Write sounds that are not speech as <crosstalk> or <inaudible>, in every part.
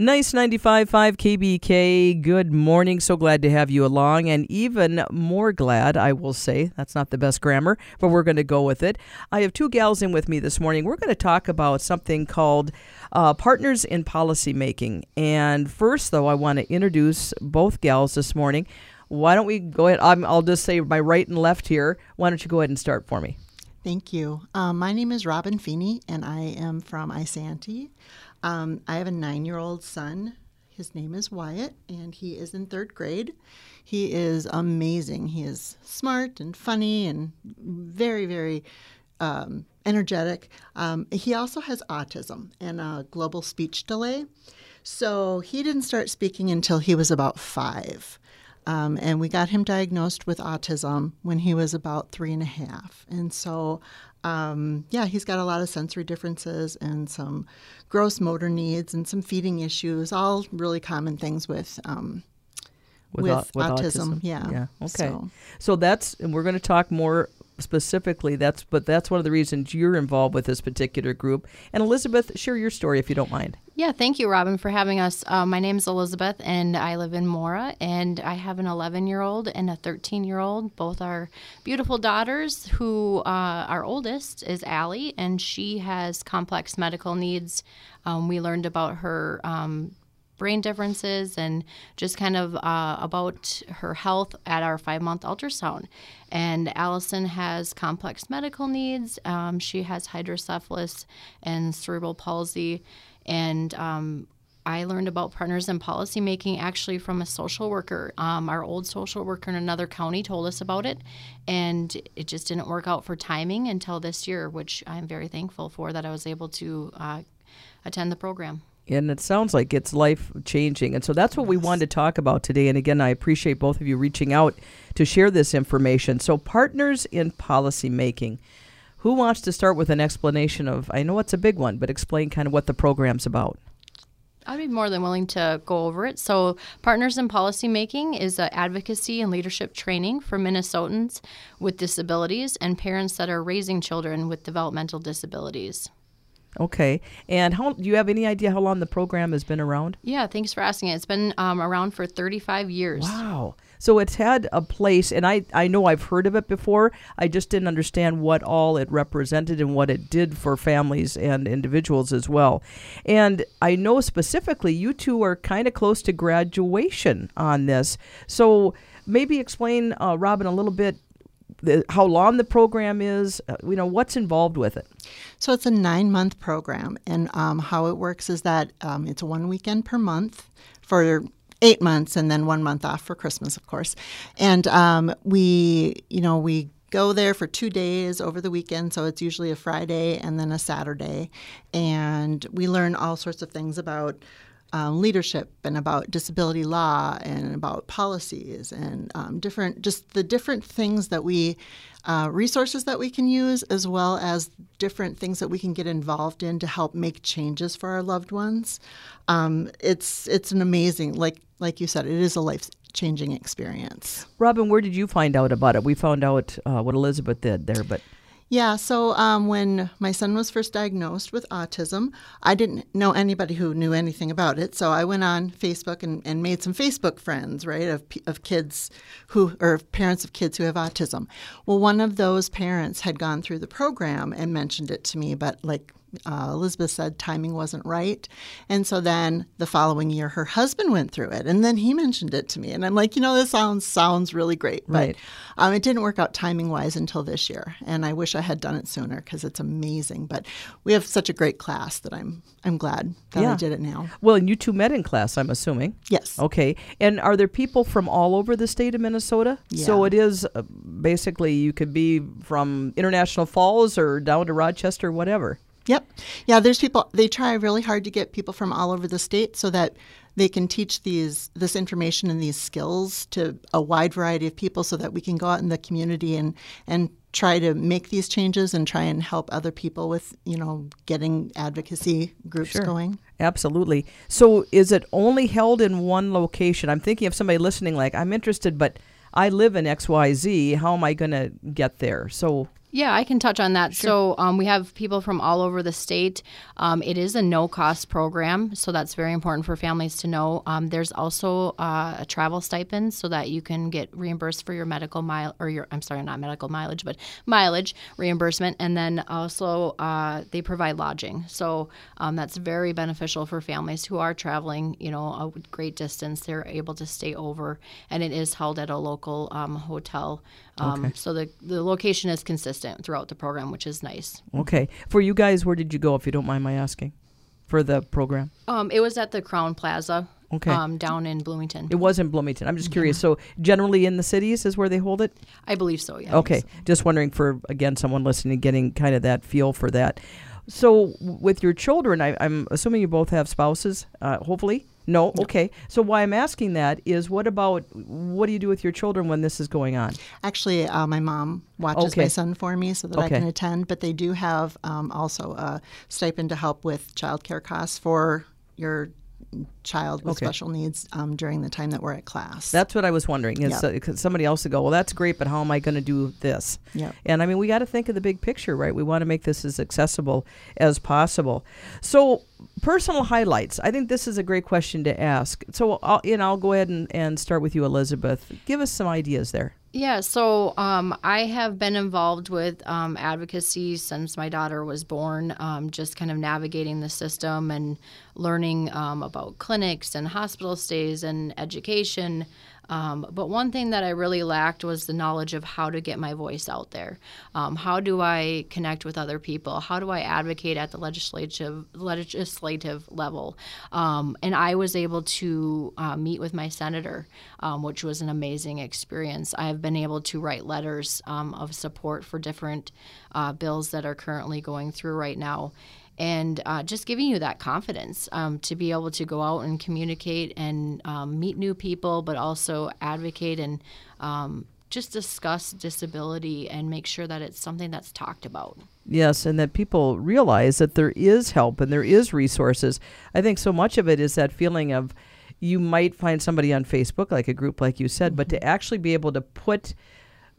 Nice 95.5 KBK. Good morning. So glad to have you along. And even more glad, I will say, that's not the best grammar, but we're going to go with it. I have two gals in with me this morning. We're going to talk about something called uh, Partners in Policymaking. And first, though, I want to introduce both gals this morning. Why don't we go ahead? i will just say my right and left here. Why don't you go ahead and start for me? Thank you. Um, my name is Robin Fiene, and I am from Isanti. Um, I have a nine year old son. His name is Wyatt, and he is in third grade. He is amazing. He is smart and funny and very, very um, energetic. Um, he also has autism and a global speech delay. So he didn't start speaking until he was about five. Um, and we got him diagnosed with autism when he was about three and a half. And so um, yeah, he's got a lot of sensory differences and some gross motor needs and some feeding issues, all really common things with. Um, with, with, with autism. autism. yeah. Yeah. Okay. So. so that's, and we're going to talk more specifically that's but that's one of the reasons you're involved with this particular group. And elizabeth share your story if you don't mind. Yeah thank you robin for having us. Uh, my name is elizabeth and i live in mora and i have an 11 year old and a 13 year old both are beautiful daughters who uh, our oldest is allie and she has complex medical needs. Um, we learned about her um, brain differences and just kind of uh, about her health at our five month ultrasound. And Allison has complex medical needs. Um, she has hydrocephalus and cerebral palsy. And um, I learned about partners in policymaking actually from a social worker. Um, our old social worker in another county told us about it, and it just didn't work out for timing until this year, which I'm very thankful for that I was able to uh, attend the program and it sounds like it's life changing. And so that's what we wanted to talk about today. And again, I appreciate both of you reaching out to share this information. So, partners in policy making. Who wants to start with an explanation of? I know it's a big one, but explain kind of what the program's about. I'd be more than willing to go over it. So, Partners in Policymaking is an advocacy and leadership training for Minnesotans with disabilities and parents that are raising children with developmental disabilities. Okay. And how do you have any idea how long the program has been around? Yeah, thanks for asking. It's been um, around for 35 years. Wow. So it's had a place, and I, I know I've heard of it before. I just didn't understand what all it represented and what it did for families and individuals as well. And I know specifically you two are kind of close to graduation on this. So maybe explain, uh, Robin, a little bit the, how long the program is, uh, you know, what's involved with it. So it's a nine month program, and um, how it works is that um, it's one weekend per month for eight months, and then one month off for Christmas, of course. And um, we, you know, we go there for two days over the weekend. So it's usually a Friday and then a Saturday. And we learn all sorts of things about um, leadership and about disability law and about policies and um, different, just the different things that we, uh, resources that we can use, as well as different things that we can get involved in to help make changes for our loved ones. Um, it's it's an amazing, like like you said, it is a life changing experience. Robin, where did you find out about it? We found out uh, what Elizabeth did there, but yeah, so um, when my son was first diagnosed with autism, I didn't know anybody who knew anything about it. So I went on Facebook and, and made some Facebook friends, right, of, of kids who, or parents of kids who have autism. Well, one of those parents had gone through the program and mentioned it to me, but like uh, Elizabeth said timing wasn't right. And so then the following year, her husband went through it, and then he mentioned it to me, and I'm like, you know, this sounds sounds really great, right. but um, it didn't work out timing wise until this year, and I wish I had done it sooner because it's amazing. But we have such a great class that I'm I'm glad that yeah. I did it now. Well, and you two met in class, I'm assuming. Yes. Okay. And are there people from all over the state of Minnesota? Yeah. So it is uh, basically you could be from International Falls or down to Rochester, whatever. Yep. Yeah, there's people they try really hard to get people from all over the state so that they can teach these this information and these skills to a wide variety of people so that we can go out in the community and and try to make these changes and try and help other people with, you know, getting advocacy groups sure. going. Absolutely. So is it only held in one location? I'm thinking of somebody listening like I'm interested but I live in XYZ. How am I going to get there? So Yeah, I can touch on that. So um, we have people from all over the state. Um, it is a no cost program, so that's very important for families to know. Um, there's also uh, a travel stipend so that you can get reimbursed for your medical mile or your I'm sorry, not medical mileage, but mileage reimbursement, and then also uh, they provide lodging. So um, that's very beneficial for families who are traveling, you know, a great distance. They're able to stay over, and it is held at a local um, hotel. Um, So the the location is consistent throughout the program, which is nice. Okay. For you guys, where did you go, if you don't mind my asking, for the program? Um, it was at the Crowne Plaza. Okay. Um, down in Bloomington. It was in Bloomington. I'm just curious. So generally in the cities is where they hold it. I believe so. Yeah. Okay. Just wondering for again someone listening, getting kind of that feel for that. So with your children, I, I'm assuming you both have spouses. Uh, hopefully. No. Okay. So why I'm asking that is, what about what do you do with your children when this is going on? Actually, uh, my mom watches Okay. my son for me so that I can attend, but they do have um, also a stipend to help with childcare costs for your child with Okay. special needs um, during the time that we're at class. That's what I was wondering. Is Yep. uh, 'cause somebody else would go? Well, that's great, but how am I going to do this? Yep. And I mean, we got to think of the big picture, right? We want to make this as accessible as possible. So, personal highlights. I think this is a great question to ask. So, I'll, you know, I'll go ahead and, and start with you, Elizabeth. Give us some ideas there. Yeah, so um, I have been involved with um, advocacy since my daughter was born, um, just kind of navigating the system and learning um, about clinics and hospital stays and education. Um, but one thing that I really lacked was the knowledge of how to get my voice out there. Um, how do I connect with other people? How do I advocate at the legislative legislative level? Um, and I was able to uh, meet with my senator, um, which was an amazing experience. I have been able to write letters um, of support for different uh, bills that are currently going through right now and uh, just giving you that confidence um, to be able to go out and communicate and um, meet new people, but also advocate and um, just discuss disability and make sure that it's something that's talked about. Yes, and that people realize that there is help and there is resources. I think so much of it is that feeling of you might find somebody on Facebook, like a group like you said, but to actually be able to put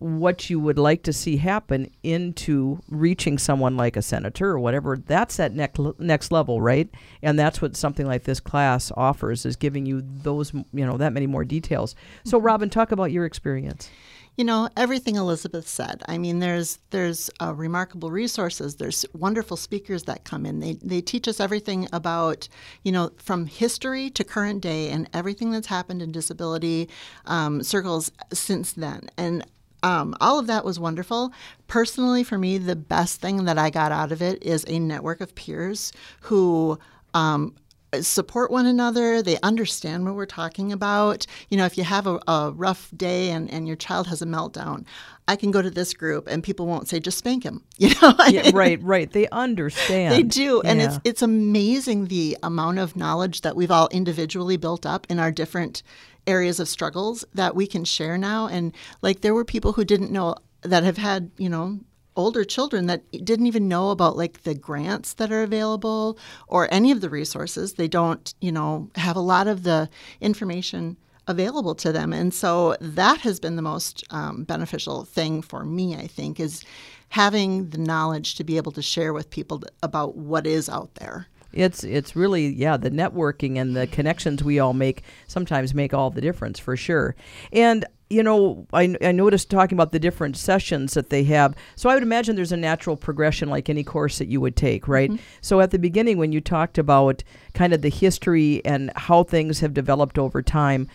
what you would like to see happen into reaching someone like a senator or whatever that's that next next level right and that's what something like this class offers is giving you those you know that many more details so robin talk about your experience You know everything Elizabeth said. I mean, there's there's uh, remarkable resources. There's wonderful speakers that come in. They they teach us everything about you know from history to current day and everything that's happened in disability um, circles since then. And um, all of that was wonderful. Personally, for me, the best thing that I got out of it is a network of peers who. Um, support one another they understand what we're talking about. You know if you have a, a rough day and, and your child has a meltdown i can go to this group and people won't say just spank him <laughs> you know? Yeah, right right. They understand. <laughs> They do and it's it's amazing the amount of knowledge that we've all individually built up in our different areas of struggles that we can share now. And like there were people who didn't know that have had you know older children that didn't even know about like the grants that are available or any of the resources. They don't you know have a lot of the information available to them. And so that has been the most um, beneficial thing for me i think is having the knowledge to be able to share with people about what is out there. It's it's really yeah the networking and the connections we all make sometimes make all the difference for sure. And you know I, I noticed talking about the different sessions that they have. So I would imagine there's a natural progression like any course that you would take, right? So at the beginning when you talked about kind of the history and how things have developed over time.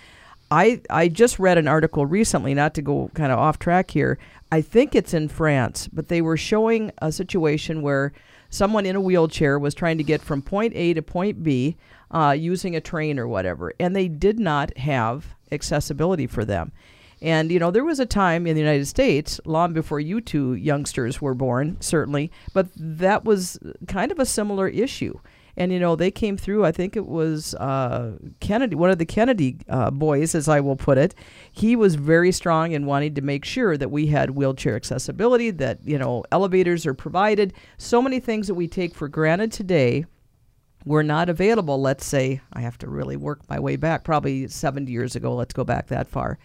I, I just read an article recently, not to go kind of off track here. I think it's in France, but they were showing a situation where someone in a wheelchair was trying to get from point A to point B uh, using a train or whatever, and they did not have accessibility for them. And, you know, there was a time in the United States, long before you two youngsters were born, certainly, but that was kind of a similar issue. And, you know, they came through, I think it was uh, Kennedy, one of the Kennedy uh, boys, as I will put it. He was very strong in wanting to make sure that we had wheelchair accessibility, that, you know, elevators are provided. So many things that we take for granted today were not available, let's say, I have to really work my way back, probably 70 years ago, let's go back that far.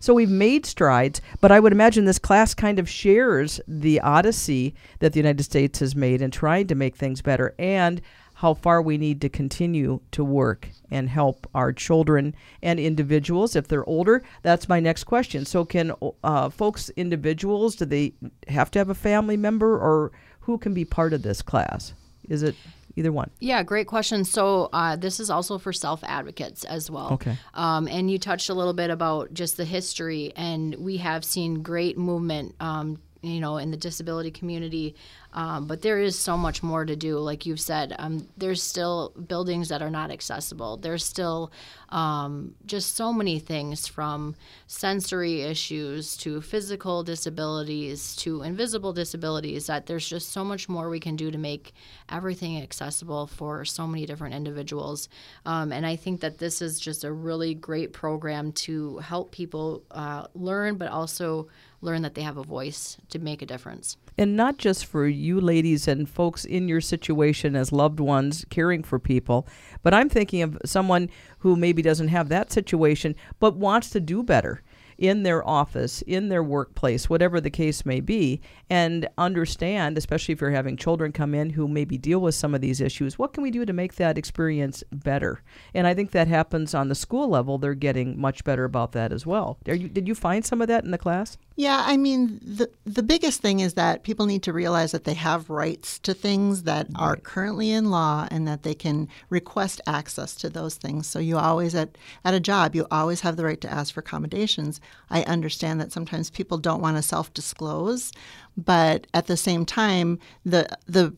So we've made strides, but I would imagine this class kind of shares the odyssey that the United States has made in trying to make things better and how far we need to continue to work and help our children and individuals if they're older. That's my next question. So, can uh, folks, individuals, do they have to have a family member or who can be part of this class? Is it either one? Yeah, great question. So uh, this is also for self advocates as well. Okay. Um, and you touched a little bit about just the history, and we have seen great movement. Um, you know, in the disability community um, but there is so much more to do. Like you've said, um, there's still buildings that are not accessible. There's still um, just so many things from sensory issues to physical disabilities to invisible disabilities that there's just so much more we can do to make everything accessible for so many different individuals. Um, and I think that this is just a really great program to help people uh, learn, but also learn that they have a voice to make a difference. And not just for you ladies and folks in your situation as loved ones caring for people, but I'm thinking of someone who maybe doesn't have that situation but wants to do better in their office, in their workplace, whatever the case may be, and understand, especially if you're having children come in who maybe deal with some of these issues, what can we do to make that experience better? And I think that happens on the school level. They're getting much better about that as well. You, did you find some of that in the class? Yeah, I mean, the the biggest thing is that people need to realize that they have rights to things that right. are currently in law and that they can request access to those things. So you always at at a job, you always have the right to ask for accommodations. I understand that sometimes people don't want to self-disclose, but at the same time, the the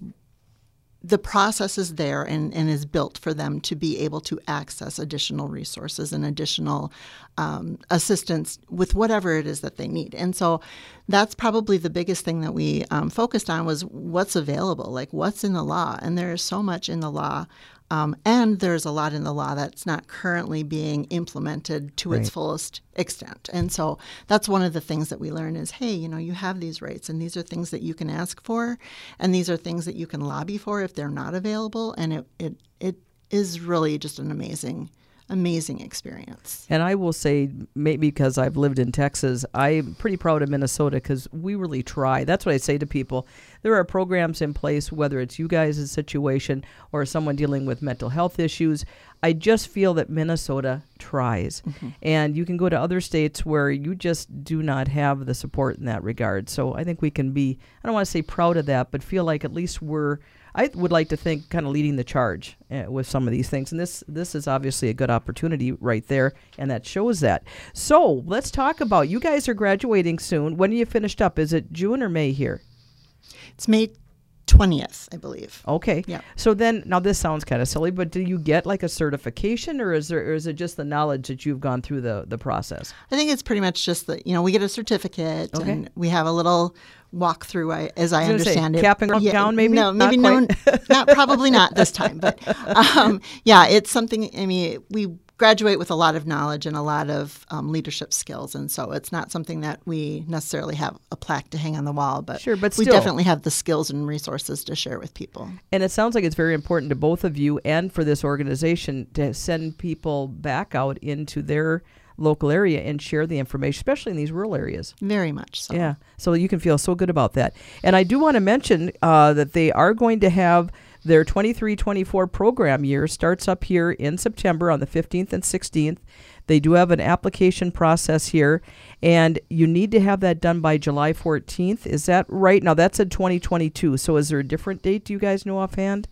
the process is there and, and is built for them to be able to access additional resources and additional um, assistance with whatever it is that they need. And so that's probably the biggest thing that we um, focused on was what's available, like what's in the law. And there is so much in the law um, and there's a lot in the law that's not currently being implemented to right. its fullest extent. And so that's one of the things that we learn is hey, you know, you have these rights and these are things that you can ask for and these are things that you can lobby for if they're not available. And it, it, it is really just an amazing amazing experience. And I will say, maybe because I've lived in Texas, I'm pretty proud of Minnesota because we really try. That's what I say to people. There are programs in place, whether it's you guys' situation or someone dealing with mental health issues. I just feel that Minnesota tries. Mm-hmm. And you can go to other states where you just do not have the support in that regard. So I think we can be, I don't want to say proud of that, but feel like at least we're I would like to think kind of leading the charge uh, with some of these things, and this this is obviously a good opportunity right there, and that shows that. So let's talk about you guys are graduating soon. When are you finished up? Is it June or May here? It's May 20th, I believe. Okay. Yeah. So then, now this sounds kind of silly, but do you get like a certification, or is there, or is it just the knowledge that you've gone through the the process? I think it's pretty much just that you know we get a certificate okay. and we have a little walk through. I, as I, I understand say, it, cap and yeah, gown, maybe no, maybe not no, <laughs> not probably not this time, but <laughs> um, yeah, it's something. I mean, we graduate with a lot of knowledge and a lot of um, leadership skills, and so it's not something that we necessarily have a plaque to hang on the wall, but sure, but we definitely have the skills and resources to share with people. And it sounds like it's very important to both of you and for this organization to send people back out into their local area and share the information, especially in these rural areas. Very much so. Yeah, so you can feel so good about that. And I do want to mention uh, that they are going to have their 23 24 program year starts up here in September on the 15th and 16th. They do have an application process here, and you need to have that done by July 14th. Is that right? Now, that's in 2022. So, is there a different date? Do you guys know offhand?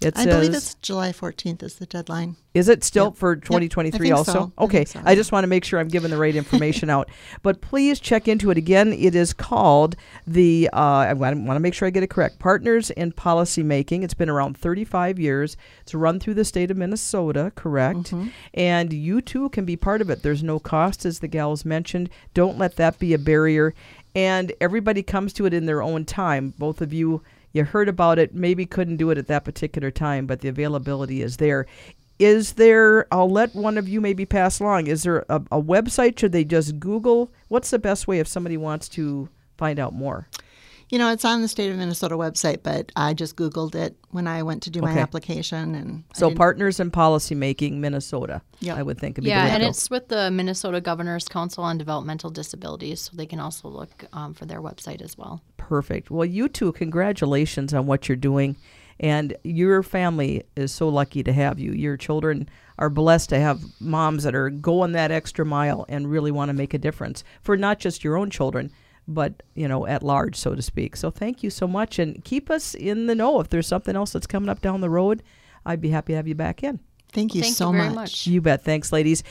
It I says, believe it's July 14th is the deadline. Is it still yep. for 2023 yep, also? So. Okay. I, so, I, just want to make sure I'm giving the right information out. <laughs> But please check into it again. It is called the, uh, I want to make sure I get it correct, Partners in Policy Making. It's been around 35 years. It's run through the state of Minnesota, correct? Mm-hmm. And you too can be part of it. There's no cost, as the gals mentioned. Don't let that be a barrier. And everybody comes to it in their own time. Both of you you heard about it, maybe couldn't do it at that particular time, but the availability is there. Is there, I'll let one of you maybe pass along, is there a, a website? Should they just Google? What's the best way if somebody wants to find out more? You know, it's on the state of Minnesota website, but I just Googled it when I went to do my application. And So partners in policymaking, Minnesota. Yep. I would think. would be Yeah, way and it's with the Minnesota Governor's Council on Developmental Disabilities, so they can also look um, for their website as well. Perfect. Well, you two, congratulations on what you're doing. And your family is so lucky to have you. Your children are blessed to have moms that are going that extra mile and really want to make a difference for not just your own children, but, you know, at large, so to speak. So thank you so much. And keep us in the know if there's something else that's coming up down the road. I'd be happy to have you back in. thank you Thank so you very much. much. You bet. Thanks, ladies.